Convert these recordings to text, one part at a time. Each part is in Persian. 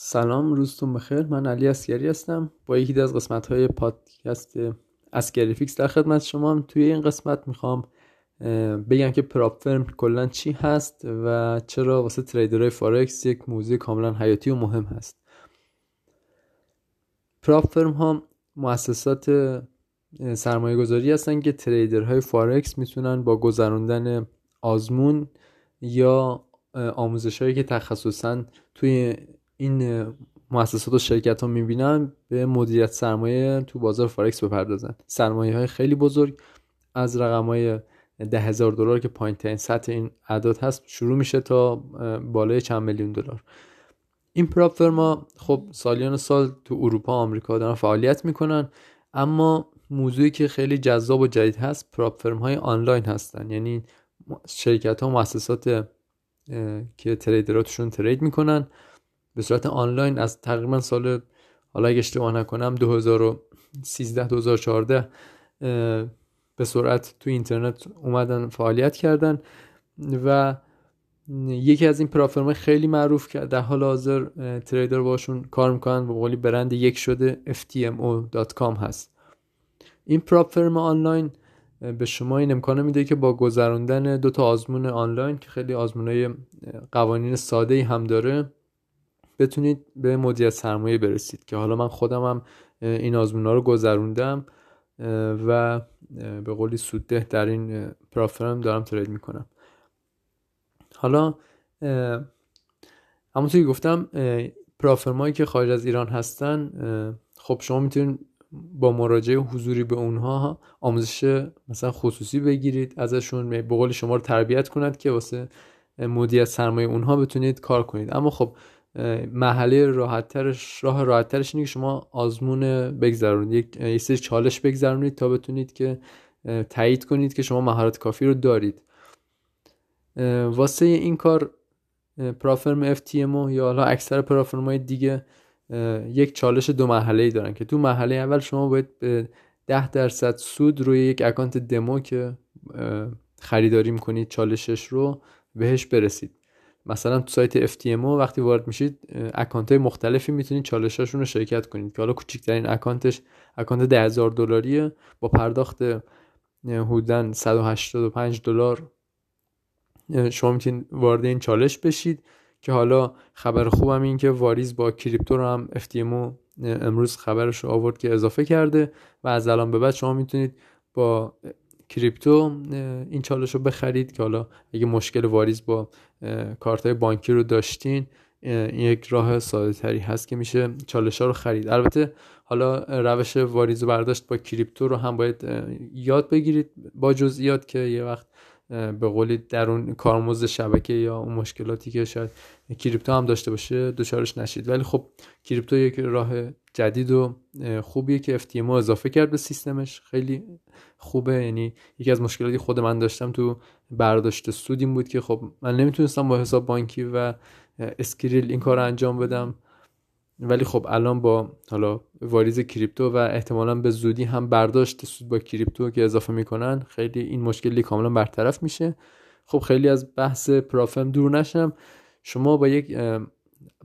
سلام روزتون بخیر. من علی اسکری هستم. با یکی از قسمت های پادکست اسکری FX در خدمت شما. توی این قسمت می‌خوام بگم که prop firm کلا چی هست و چرا واسه trader های فارکس یک موضوع کاملا حیاتی و مهم هست. prop firm ها مؤسسات سرمایه گذاری هستن که trader های فارکس می‌تونن با گذراندن آزمون یا آموزش هایی که تخصصا توی این مؤسسات و شرکت ها می‌بینن به مدیریت سرمایه تو بازار فارکس بپردازن. سرمایه های خیلی بزرگ از رقم های ده هزار دلار که پایین ترین سطح این اعداد هست شروع میشه تا بالای چند میلیون دلار. این پراپ فرما خب سالیان سال تو اروپا و آمریکا دارن فعالیت می‌کنن اما موضوعی که خیلی جذاب و جدید هست پراپ فرم های آنلاین هستن. یعنی شرکت ها مؤسسات که تریدراتشون ترید می‌کنن به صورت آنلاین از تقریبا سال حالا اگه اشتباه نکنم 2013 2014 به سرعت تو اینترنت اومدن فعالیت کردن و یکی از این پلتفرم خیلی معروف که در حال حاضر تریدر باشون کار می‌کنن به قولی برند یک شده ftmo.com هست. این پلتفرم آنلاین به شما این امکانه میده که با گذراندن دو تا آزمون آنلاین که خیلی آزمونای قوانین ساده هم داره بتونید به مدیریت سرمایه برسید که حالا من خودم هم این آزمون ها رو گذروندم و به قولی سودده در این پرافرم دارم ترید می‌کنم. حالا همونطور که گفتم پرافرمایی که خارج از ایران هستن خب شما می‌تونید با مراجعه حضوری به اونها آموزش مثلا خصوصی بگیرید ازشون به قول شما رو تربیت کنند که واسه مدیریت سرمایه اونها بتونید کار کنید. اما خب محله راحتترش راه راحتترش اینه که شما آزمون بگذرونید. یک سری چالش بگذرونید تا بتونید که تایید کنید که شما مهارت کافی رو دارید. واسه این کار prop firm FTMO یا حالا اکثر prop firm های دیگه یک چالش دو مرحله ای دارن که تو مرحله اول شما باید به 10 درصد سود روی یک account demo که خریداری می‌کنید چالشش رو بهش برسید. مثلا تو سایت FTMO وقتی وارد میشید account مختلفی می‌تونید چالشاشون رو شرکت کنید. که حالا کوچکترین account ش account 10000 دلاریه. با پرداخت حدودا 185 دلار شما می‌تونید وارد این چالش بشید. که حالا خبر خوبم این که واریز با کریپتو رو هم FTMO امروز خبرش رو آورد که اضافه کرده. و از الان به بعد شما می‌تونید با کریپتو این چالش رو بخرید که حالا اگه مشکل واریز با کارت های بانکی رو داشتین این یک راه ساده تری هست که میشه چالش ها رو خرید. البته حالا روش واریز و برداشت با کریپتو رو هم باید یاد بگیرید با جزئیات که یه وقت به قولی در اون کارمزد شبکه یا اون مشکلاتی که شاید crypto هم داشته باشه دچارش نشید. ولی خب crypto یک راه جدید و خوبیه که FTMO اضافه کرد به سیستمش. خیلی خوبه. یعنی یکی از مشکلاتی خود من داشتم تو برداشت سود این بود که خب من نمی‌تونستم با حساب بانکی و Skrill این کار رو انجام بدم. ولی خب الان با حالا واریز crypto و احتمالا به زودی هم برداشت سود با crypto که اضافه می‌کنن خیلی این مشکلی کاملا برطرف میشه. خب خیلی از بحث prop firm دور نشم. شما با یک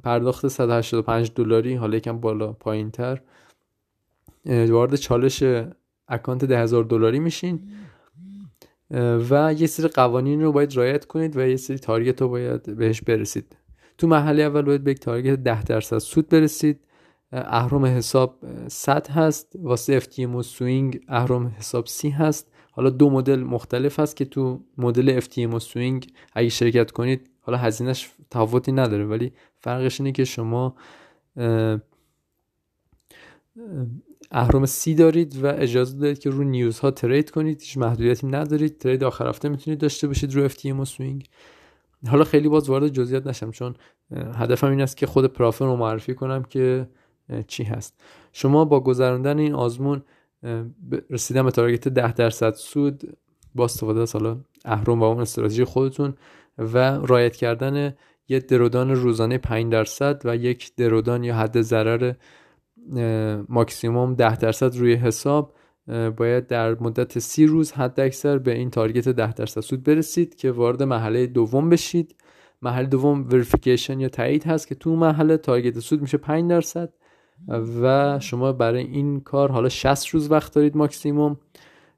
پرداخت 185 دلاری حالا یکم بالا پایین تر وارد چالش account 10000 دلاری میشین. و یه سری قوانین رو باید رعایت کنید و یه سری target رو باید بهش برسید. تو مرحله اول باید به یک target 10 درصد سود برسید. اهرم حساب 100 هست. واسه FTMO swing اهرم حساب 30 هست. حالا دو مدل مختلف هست که تو مدل FTMO swing اگه شرکت کنید حالا هزینهش تفاوتی نداره ولی فرقش اینه که شما اهرم سی دارید و اجازه دارید که رو news ها trade کنید. هیچ محدودیتی ندارید. trade آخر هفته می‌تونید داشته باشید رو FTMO swing. حالا خیلی باز وارد جزئیات نشم چون هدفم این است که خود prop firm رو معرفی کنم که چی هست. شما با گذراندن این آزمون رسیدن به target 10 درصد سود با استفاده از حالا اهرم و اون استراتژی خودتون و رعایت کردن یه drawdown روزانه 5 درصد و یک drawdown یا حد ضرر ماکسیموم 10 درصد روی حساب باید در مدت سی روز حد اکثر به این target 10 درصد سود برسید که وارد مرحله دوم بشید. مرحله دوم verification یا تایید هست که تو مرحله target سود میشه 5 درصد و شما برای این کار حالا 60 روز وقت دارید ماکسیموم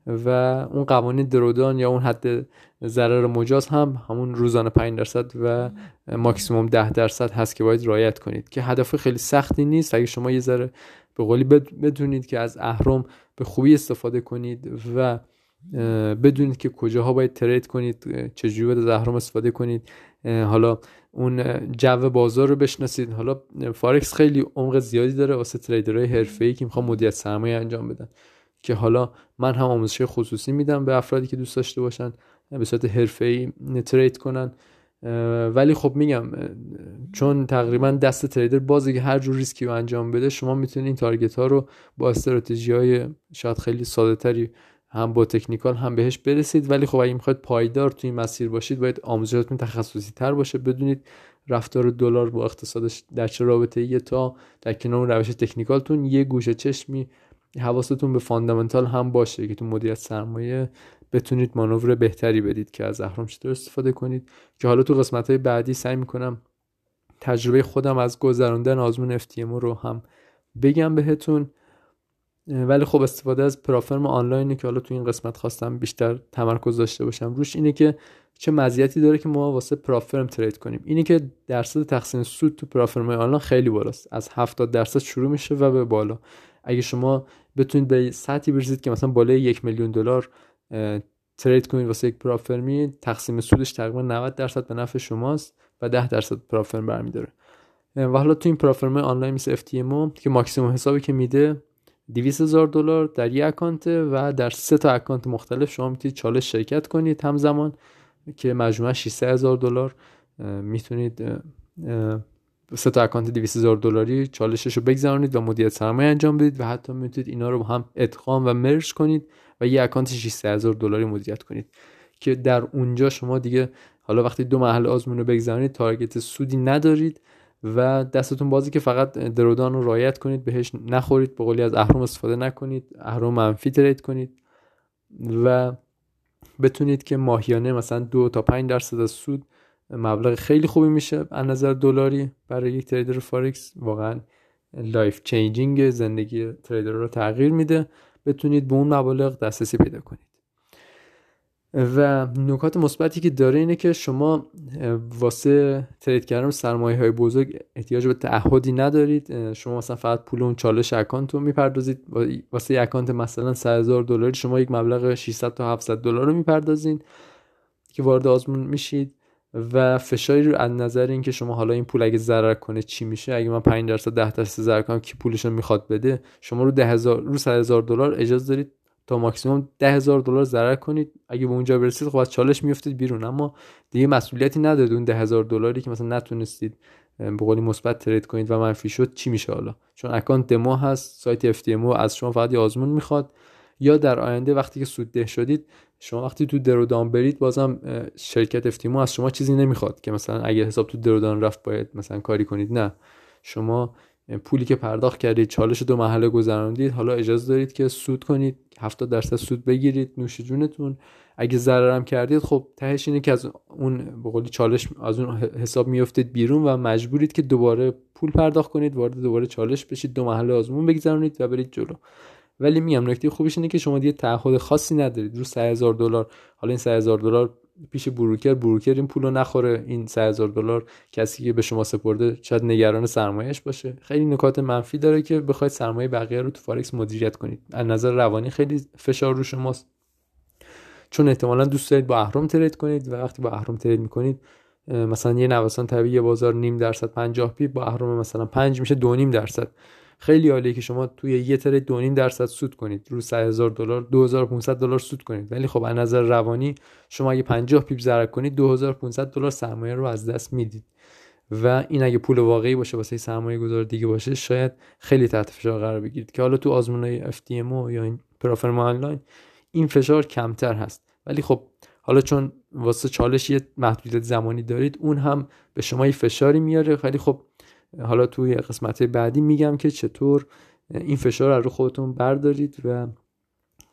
و اون قوانین درودان یا اون حد ضرر مجاز هم همون روزانه 5 درصد و ماکسیموم 10 درصد هست که باید رعایت کنید که هدف خیلی سختی نیست. اگه شما یه ذره به قولی بدونید که از اهرم به خوبی استفاده کنید و بدونید که کجاها باید ترید کنید چجوری باید از اهرم استفاده کنید حالا اون جو بازار رو بشناسید. حالا فارکس خیلی عمق زیادی داره واسه تریدرهای حرفه‌ای که می‌خوان مدیریت سرمایه انجام بدن. که حالا من هم آموزش خصوصی میدم به افرادی که دوست داشته باشن. به صورت حرفه‌ای ترید کنن. ولی خب میگم چون تقریبا دست تریدر بازه که هر جور ریسکی رو انجام بده شما می‌تونید این تارگت ها رو با استراتژی های شاید خیلی ساده تری هم با تکنیکال هم بهش برسید. ولی خب اگه می‌خواید پایدار توی این مسیر باشید باید آموزشاتون تخصصی تر باشه بدونید رفتار دلار با اقتصادش در چه رابطه یه تا در کنار روش تکنیکالتون یه گوشه چشمی حواستون به فاندامنتال هم باشه که تو مدیریت سرمایه بتونید مانور بهتری بدید که از اهرام چطور استفاده کنید. که حالا تو قسمت های بعدی سعی می‌کنم تجربه خودم از گذراندن آزمون FTMO رو هم بگم بهتون. ولی خب استفاده از پرافرم آنلاینی که حالا تو این قسمت خواستم بیشتر تمرکز داشته باشم. روش اینه که چه مزیتی داره که ما واسه پرافرم ترید کنیم. اینه که درصد تقسیم سود تو prop firm آنلاین خیلی بالاست. از 70 درصد شروع میشه و به بالا. اگه شما بتونید به سطحی برسید که مثلا بالای یک میلیون دلار trade کنید واسه یک prop firm ی تقسیم سودش تقریبا 90 درصد به نفع شماست و 10 درصد prop firm برمیداره. و حالا تو این prop firm آنلاین مثل FTMO که ماکسیموم حسابی که میده 200 هزار دلار در یک account و در سه تا account مختلف شما می‌تونید چالش شرکت کنید همزمان که مجموعه 600 هزار دلار. می‌تونید سه تا account 200 هزار دلاری چالشش رو بگذرونید و مدیریت سرمایه انجام بدید و حتی می‌تونید اینا رو هم ادغام و merge کنید و یه account 600 هزار دلاری مدیریت کنید. که در اونجا شما دیگه حالا وقتی دو مرحله آزمون رو target سودی ندارید و دستتون بازه که فقط drawdown رو رعایت کنید بهش نخورید به قولی از اهرم استفاده نکنید اهرم منفی trade کنید و بتونید که ماهیانه مثلا دو تا 5 درصد از سود مبلغ خیلی خوبی میشه از نظر دلاری برای یک trader فارکس واقعا life changing زندگی trader رو تغییر میده. بتونید به اون مبالغ دسترسی پیدا کنید. و نکات مثبتی که داره اینه که شما واسه trade کردن سرمایه های بزرگ احتیاج به تعهدی ندارید. شما مثلا فقط پول اون چالش account رو می‌پردازید. واسه یک account مثلا 3000 دلاری شما یک مبلغ 600 تا 700 دلار رو می‌پردازین که وارد آزمون میشید. و فشاری رو از نظر اینکه شما حالا این پول اگه ضرر کنه چی میشه؟ اگه من 5 درصد 10 درصد ضرر کنم کی پولش رو می‌خواد بده؟ شما رو 10000 رو 100000 دلار اجازه دارید. تا ماکسیموم 10000 دلار ضرر کنید. اگه به اونجا برسید خب از چالش میفتید بیرون. اما دیگه مسئولیتی ندارید اون 10000 دلاری که مثلا نتونستید به قولی مثبت trade کنید و منفی شد چی میشه حالا؟ چون account demo هست سایت FTMO از شما فقط آزمون می‌خواد. یا در آینده وقتی که سود ده شدید شما وقتی تو درودان برید بازم شرکت افتیمو از شما چیزی نمی‌خواد که مثلا اگه حساب تو درودان رفت باید مثلا کاری کنید. نه. شما پولی که پرداخت کردید چالش دو محله گذراندید. حالا اجازه دارید که سود کنید 70 درصد سود بگیرید نوش جونتون. اگه ضررم کردید خب تهش اینه که از اون به چالش از اون حساب میافتید بیرون و مجبورید که دوباره پول پرداخت کنید وارد دوباره چالش بشید دو محله آزمون بگذرونید و برید جلو. ولی میگم نکته خوبش اینه که شما دیگه تعهد خاصی ندارید. رو 3000 دلار حالا این 3000 دلار پیش broker broker این پول رو نخوره. این 3000 دلار کسی که به شما سپرده شاید نگران سرمایهش باشه. خیلی نکات منفی داره که بخواید سرمایه بقیه رو تو فارکس مدیریت کنید. از نظر روانی خیلی فشار رو شماست. چون احتمالا دوست دارید با اهرم trade کنید و وقتی با اهرم trade می‌کنید مثلا یه نوسان طبیعی بازار نیم درصد 50 pip با اهرم مثلا 5 میشه 2 نیم درصد. خیلی عالیه که شما توی یه ترید 2.5 درصد سود کنید. رو 3000 دلار 2500 دلار سود کنید. ولی خب از نظر روانی شما اگه 50 پیپ ضرر کنید 2500 دلار سرمایه رو از دست می‌دید. و این اگه پول واقعی باشه واسه سرمایه گذار دیگه باشه شاید خیلی تحت فشار قرار بگیرید. که حالا تو آزمونای FTMO یا این پرافرم آنلاین این فشار کمتر هست. ولی خب حالا چون واسه چالش یه محدودیت زمانی دارید اون هم به شما یه فشاری میاره. خیلی خب حالا توی قسمت بعدی میگم که چطور این فشار رو خودتون بردارید و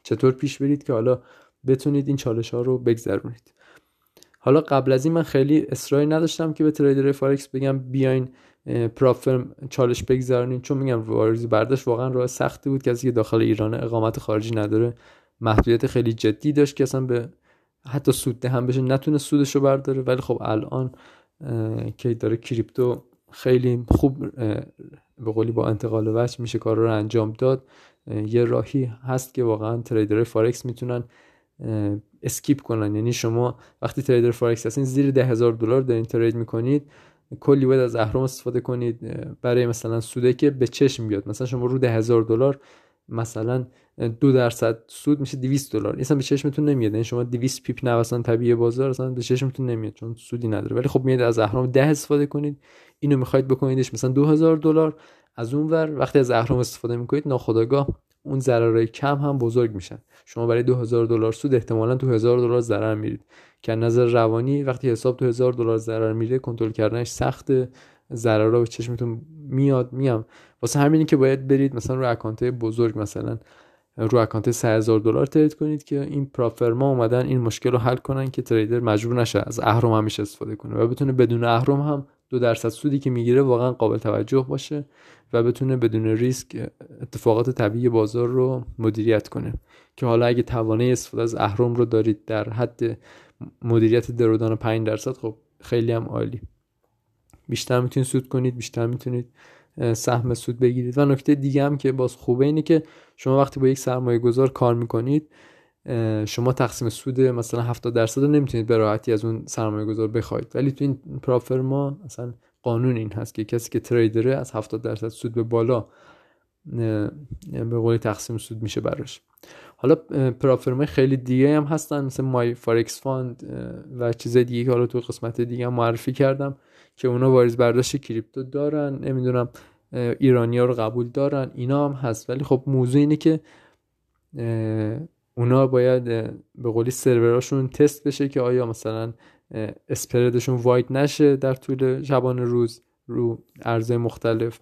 چطور پیش برید که حالا بتونید این چالش ها رو بگذرونید. حالا قبل از این من خیلی اصراری نداشتم که به تریدر فارکس بگم بیاین پراپفرم چالش بگذارنین چون میگم واریزی برداشت واقعا راه سختی بود. کسی که داخل ایران اقامت خارجی نداره محدودیت خیلی جدی داشت که اصلا به حتی سود هم بشه نتونه سودش رو برداره. ولی خب الان که داره crypto خیلی خوب به قولی با انتقال وجه میشه کار رو انجام داد. یه راهی هست که واقعا trader فارکس می‌تونن escape کنن. یعنی شما وقتی trader فارکس هستین زیر ده هزار دلار دارین trade می‌کنید کلی باید از اهرم استفاده کنید. برای مثلا سودی که به چشم بیاد. مثلا شما رو ده هزار دلار مثلا دو درصد سود میشه 200 دلار. اصلا به چشمتون نمیاد. یعنی شما 200 پیپ نوسان طبیعی بازار اصلا به چشمتون نمیاد چون سودی نداره. ولی خب میاد از اهرام 10 استفاده کنید. اینو می‌خواید بکنیدش مثلا 2000 دلار. از اون ور وقتی از اهرام استفاده می‌کنید ناخداگاه اون ضررهای کم هم بزرگ میشن. شما برای 2000 دلار سود احتمالا تو 1000 دلار ضرر میرید. که نظر روانی وقتی حساب تو 1000 دلار ضرر میره کنترل کردنش سخته ضرر رو به چشمتون میاد میام. واسه همینی که باید برید مثلا رو اکانت بزرگ مثلا. رو اکانت 3000 دلار ترید کنید که این پرافرما اومدن این مشکل رو حل کنن که تریدر مجبور نشه از اهرم همیشه استفاده کنه و بتونه بدون اهرم هم دو درصد سودی که می‌گیره واقعا قابل توجه باشه و بتونه بدون ریسک اتفاقات طبیعی بازار رو مدیریت کنه. که حالا اگه توانه استفاده از اهرم رو دارید در حد مدیریت درودان 5 درصد خب خیلی هم عالی. بیشتر می‌تونید سود کنید بیشتر می‌تونید سهم سود بگیرید. و نکته دیگه هم که باز خوبه اینه که شما وقتی با یک سرمایه گذار کار می‌کنید شما تقسیم سود مثلا 70 درصد رو نمی‌تونید به راحتی از اون سرمایه گذار بخواید. ولی تو این پرافرما مثلا قانون این هست که کسی که تریدره از 70 درصد سود به بالا به قول تقسیم سود میشه براش. حالا prop firm ای خیلی دیگه هم هستن مثل My Forex Fund و چیز دیگه که حالا تو قسمت دیگه معرفی کردم. که اونا واریز برداشت crypto دارن نمی‌دونم ایرانی ها رو قبول دارن اینا هم هست. ولی خب موضوع اینه که اونا باید به قولی سروراشون تست بشه که آیا مثلا spread شون wide نشه در طول شبان روز رو ارزهای مختلف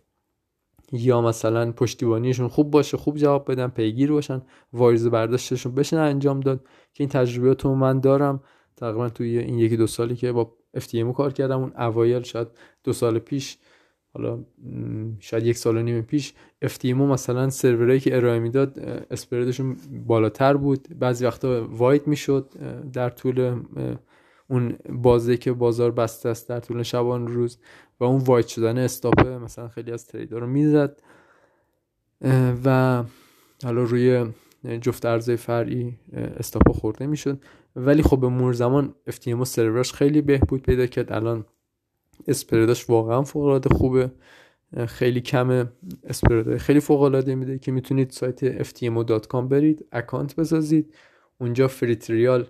یا مثلا پشتیبانیشون خوب باشه خوب جواب بدن پیگیر باشن وایز برداشتشون بشن انجام داد. که این تجربیات من دارم. تقریبا توی این یکی دو سالی که با FTMO کار کردم. اون اوایل شاید دو سال پیش حالا شاید یک سال و نیم پیش FTMO مثلا سرورایی که ارائه می‌داد اسپردشون بالاتر بود. بعضی وقتا وایت می‌شد در طول اون بازه که بازار بسته است در طول شبان روز و اون وایت شدن استاپ مثلا خیلی از تریدر رو می‌زد. و حالا روی جفت ارزهای فرعی استاپ خورده می‌شد. ولی خب به مور زمان FTMO سرورش خیلی بهبود پیدا کرد. الان اسپرداش واقعا فوق العاده خوبه خیلی کمه اسپرد خیلی فوق العاده میده که می‌تونید سایت ftmo.com برید اکانت بسازید. اونجا فری تریال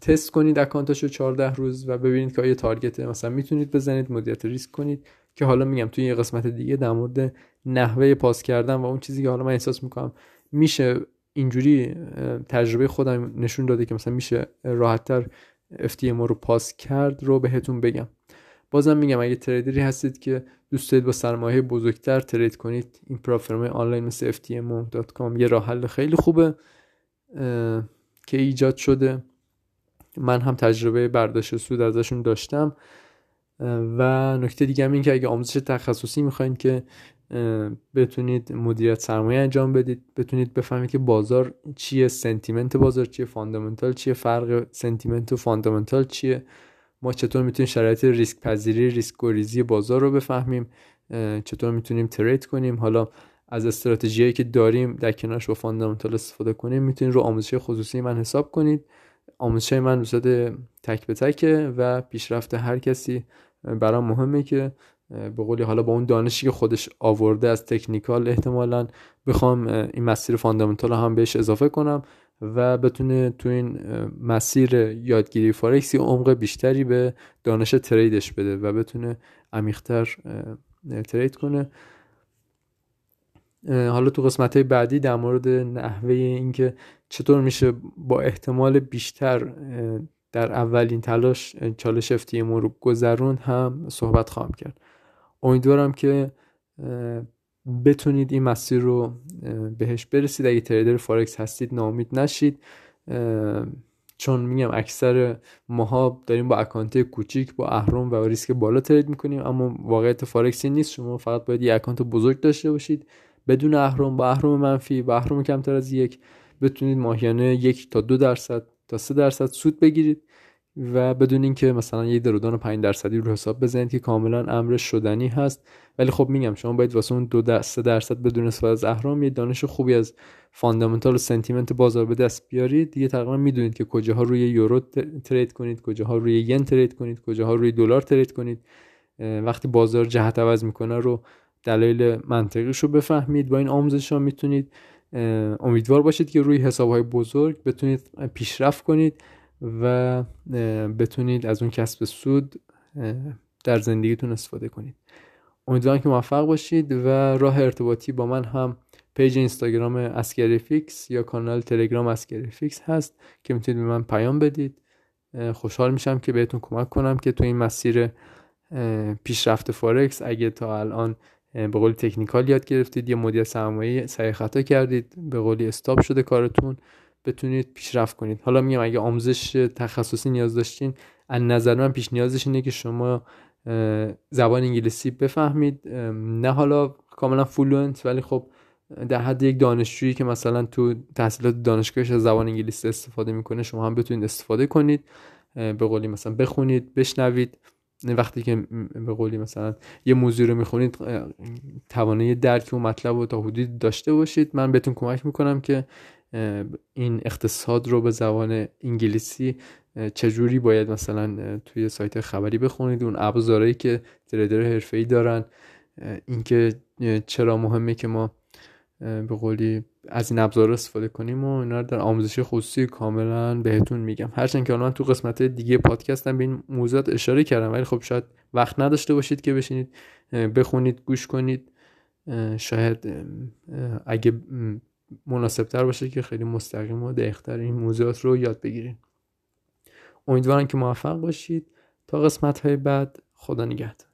تست کنید اکانتاشو 14 روز و ببینید که آیا تارگت مثلا می‌تونید بزنید مدیریت ریسک کنید. که حالا میگم توی یه قسمت دیگه در مورد نحوه پاس کردن و اون چیزی که حالا من احساس می‌کنم میشه اینجوری تجربه خودم نشون داده که مثلا میشه راحتتر FTMO رو پاس کرد رو بهتون بگم. بازم میگم اگه تریدری هستید که دوست دارید با سرمایه بزرگتر ترید کنید این پرافرمای آنلاین مثل ftmo.com یه راه حل خیلی خوبه که ایجاد شده. من هم تجربه برداشت سود ازشون داشتم. و نکته دیگه هم این که اگه آموزش تخصصی می‌خواین که بتونید مدیریت سرمایه انجام بدید. بتونید بفهمید که بازار چیه sentiment بازار چیه fundamental چیه فرق sentiment و fundamental چیه. ما چطور می‌تونیم شرایط ریسک پذیری ریسک گریزی بازار رو بفهمیم؟ چطور می‌تونیم trade کنیم؟ حالا از استراتژیایی که داریم در کنارش با fundamental استفاده کنیم می‌تونید رو آموزش خصوصی من حساب کنید. آموزش من به تک به تکه و پیشرفت هر کسی برام مهمه که به قولی حالا با اون دانشی که خودش آورده از technical احتمالا بخوام این مسیر fundamental هم بهش اضافه کنم و بتونه تو این مسیر یادگیری فارکس یه عمق بیشتری به دانش trade ش بده و بتونه عمیقتر ترید کنه. حالا تو قسمت های بعدی در مورد نحوه اینکه چطور میشه با احتمال بیشتر در اولین تلاش چالش FTMO رو گذرون هم صحبت خواهم کرد. امیدوارم که بتونید این مسیر رو بهش برسید. اگه تریدر فارکس هستید ناامید نشید. چون میگم اکثر ماها داریم با account کوچیک با اهرم و ریسک بالا trade می‌کنیم. اما واقعیت فارکس این نیست. شما فقط باید یه account بزرگ داشته باشید. بدون اهرم با اهرم منفی با اهرم کمتر از یک بتونید ماهیانه یک تا دو درصد تا سه درصد سود بگیرید. و بدون اینکه مثلا یه drawdown 5 درصدی رو حساب بزنید که کاملا امر شدنی هست. ولی خب میگم شما باید واسه اون دو درصد درصد بدون استفاده از اهرم یه دانش خوبی از fundamental و sentiment بازار به دست بیارید. دیگه تقریبا می‌دونید که کجاها روی یورو trade کنید کجاها روی ین trade کنید کجاها روی دلار trade کنید. وقتی بازار جهت عوض می‌کنه رو دلایل منطقیش رو بفهمید. با این آموزش ها می‌تونید امیدوار باشید که روی حساب های بزرگ بتونید پیشرفت کنید. و بتونید از اون کسب سود در زندگیتون استفاده کنید. امیدوارم که موفق باشید و راه ارتباطی با من هم page اینستاگرام اسکری فیکس یا کانال تلگرام اسکری فیکس هست که می‌تونید به من پیام بدید. خوشحال میشم که بهتون کمک کنم که تو این مسیر پیشرفت فارکس اگه تا الان به قولی technical یاد گرفتید یا مدیریت سرمایه سعی خطا کردید به قولی stop شده کارتون. بتونید پیشرفت کنید. حالا میگم اگه آموزش تخصصی نیاز داشتین از نظر من پیش نیازش اینه که شما زبان انگلیسی بفهمید. نه حالا کاملا fluent ولی خب در حد یک دانشجویی که مثلا تو تحصیلات دانشگاهش از زبان انگلیسی استفاده می‌کنه شما هم بتونید استفاده کنید. به قولی مثلا بخونید بشنوید. وقتی که به قولی مثلا یه موضوع رو می‌خونید توانایی درک و مطلب رو تا حدودی داشته باشید. من بهتون کمک می‌کنم که این اقتصاد رو به زبان انگلیسی چجوری باید مثلا توی سایت خبری بخونید؟ اون ابزارهایی که تریدر حرفه‌ای دارن. اینکه چرا مهمه که ما به قولی از این ابزار استفاده کنیم و اینا رو در آموزش خصوصی کاملا بهتون میگم. هرچند که من تو قسمت دیگه پادکستم به این موضوعات اشاره کردم ولی خب شاید وقت نداشته باشید که بشینید بخونید گوش کنید. شاید اگه مناسب تر باشه که خیلی مستقیم و دقیقتر این موضوعات رو یاد بگیرید امیدوارم که موفق باشید. تا قسمت های بعد خدا نگهدار.